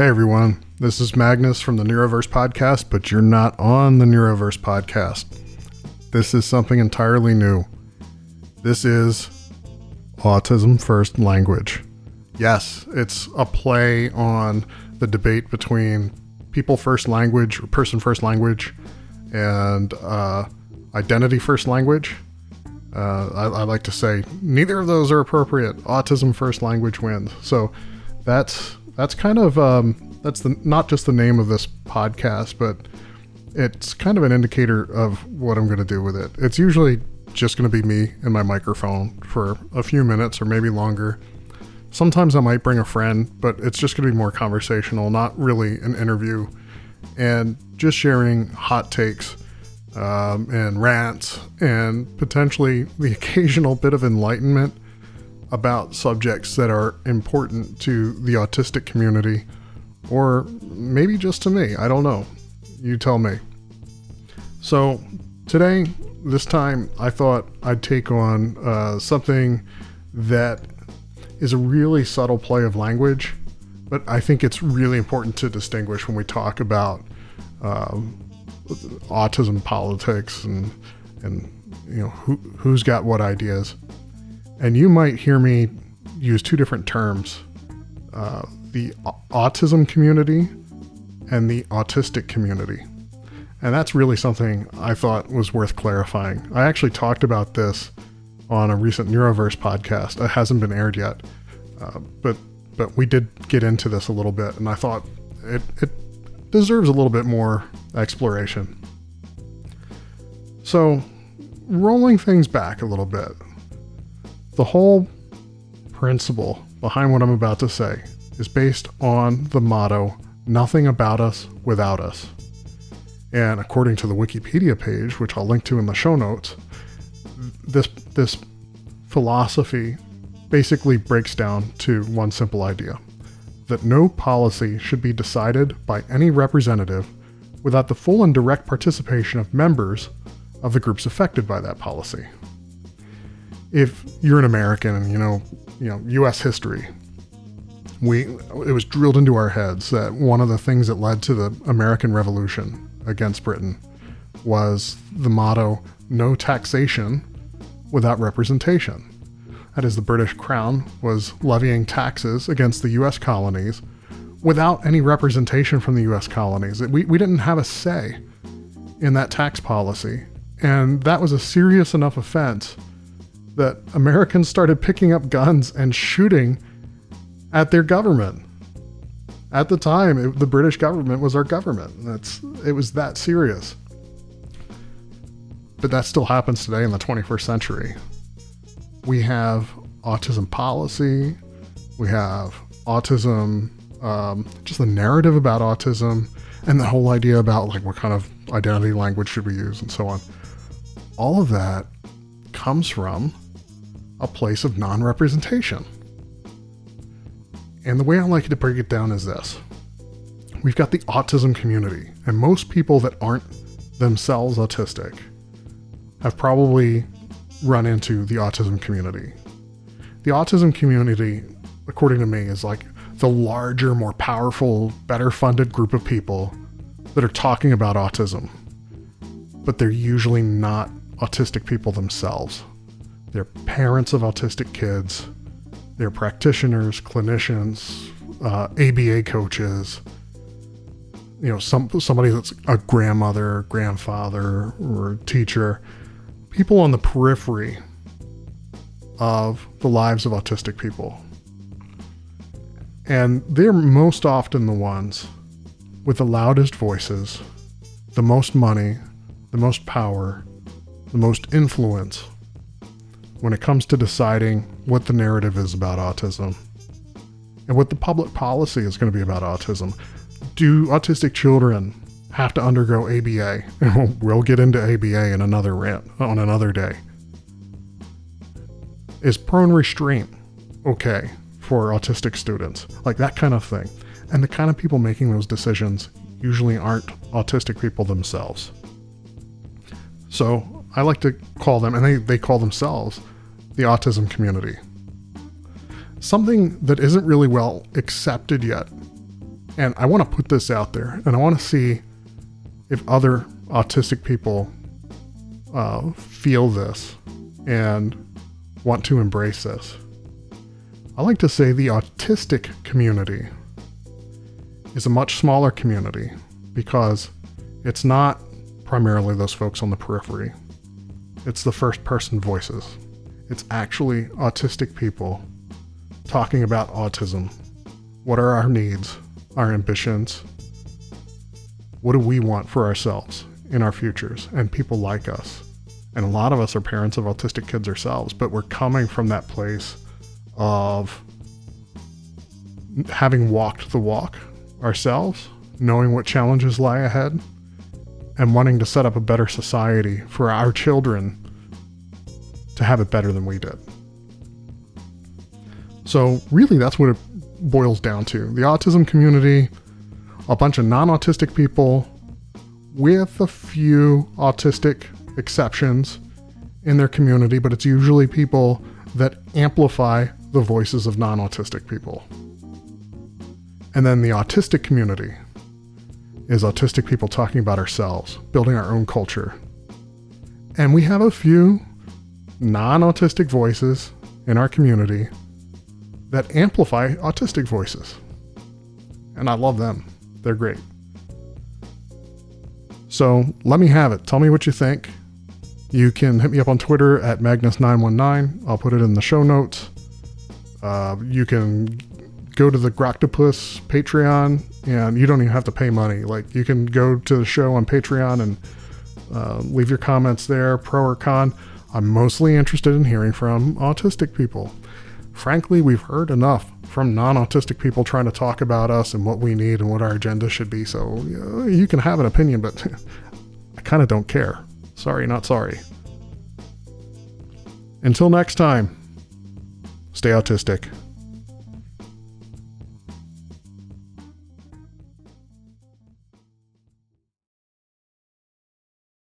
Hey everyone, this is Magnus from the Neuroverse podcast, but you're not on the Neuroverse podcast. This is something entirely new. This is Autism First Language. Yes, it's a play on the debate between people first language or person first language and uh, identity first language. Uh, I, I like to say neither of those are appropriate. Autism first language wins. So that's that's kind of um, that's the not just the name of this podcast, but it's kind of an indicator of what I'm going to do with it. It's usually just going to be me and my microphone for a few minutes or maybe longer. Sometimes I might bring a friend, but it's just going to be more conversational, not really an interview, and just sharing hot takes um, and rants and potentially the occasional bit of enlightenment about subjects that are important to the autistic community or maybe just to me. I don't know. You tell me. So, today, this time, I thought I'd take on uh, something that is a really subtle play of language, but I think it's really important to distinguish when we talk about um, autism politics and and you know who who's got what ideas. And you might hear me use two different terms: uh, the autism community and the autistic community. And that's really something I thought was worth clarifying. I actually talked about this on a recent Neuroverse podcast. It hasn't been aired yet, uh, but but we did get into this a little bit, and I thought it it deserves a little bit more exploration. So, rolling things back a little bit, the whole principle behind what I'm about to say is based on the motto, Nothing about us without us. And according to the Wikipedia page, which I'll link to in the show notes, this, this philosophy basically breaks down to one simple idea that no policy should be decided by any representative without the full and direct participation of members of the groups affected by that policy. If you're an American and you know, you know, US history, we it was drilled into our heads that one of the things that led to the American Revolution against Britain was the motto no taxation without representation. That is, the British Crown was levying taxes against the US colonies without any representation from the US colonies. We, we didn't have a say in that tax policy. And that was a serious enough offense that Americans started picking up guns and shooting at their government. At the time, it, the British government was our government. That's it was that serious. But that still happens today in the 21st century. We have autism policy. We have autism, um, just the narrative about autism, and the whole idea about like what kind of identity language should we use and so on. All of that comes from a place of non representation. And the way I like to break it down is this we've got the autism community, and most people that aren't themselves autistic have probably run into the autism community. The autism community, according to me, is like the larger, more powerful, better funded group of people that are talking about autism. But they're usually not autistic people themselves. They're parents of autistic kids they're practitioners, clinicians, uh, ABA coaches. You know, some somebody that's a grandmother, grandfather, or teacher. People on the periphery of the lives of autistic people. And they're most often the ones with the loudest voices, the most money, the most power, the most influence when it comes to deciding what the narrative is about autism and what the public policy is going to be about autism. Do autistic children have to undergo ABA? we'll get into ABA in another rant on another day. Is prone restraint okay for autistic students? Like that kind of thing. And the kind of people making those decisions usually aren't autistic people themselves. So I like to call them, and they, they call themselves the autism community. Something that isn't really well accepted yet And I want to put this out there and I want to see if other autistic people uh, feel this and want to embrace this. I like to say the autistic community is a much smaller community because it's not primarily those folks on the periphery. It's the first person voices. It's actually autistic people talking about autism. What are our needs, our ambitions? What do we want for ourselves in our futures and people like us? And a lot of us are parents of autistic kids ourselves, but we're coming from that place of having walked the walk ourselves, knowing what challenges lie ahead, and wanting to set up a better society for our children to have it better than we did. So, really, that's what it boils down to. The autism community, a bunch of non autistic people with a few autistic exceptions in their community, but it's usually people that amplify the voices of non autistic people. And then the autistic community is autistic people talking about ourselves, building our own culture. And we have a few non autistic voices in our community that amplify autistic voices. And I love them, they're great. So let me have it. Tell me what you think. You can hit me up on Twitter at Magnus919. I'll put it in the show notes. Uh, you can go to the Groctopus Patreon, and you don't even have to pay money. Like you can go to the show on Patreon and uh, leave your comments there, pro or con. I'm mostly interested in hearing from autistic people. Frankly, we've heard enough from non autistic people trying to talk about us and what we need and what our agenda should be. So uh, you can have an opinion, but I kind of don't care. Sorry, not sorry. Until next time, stay autistic.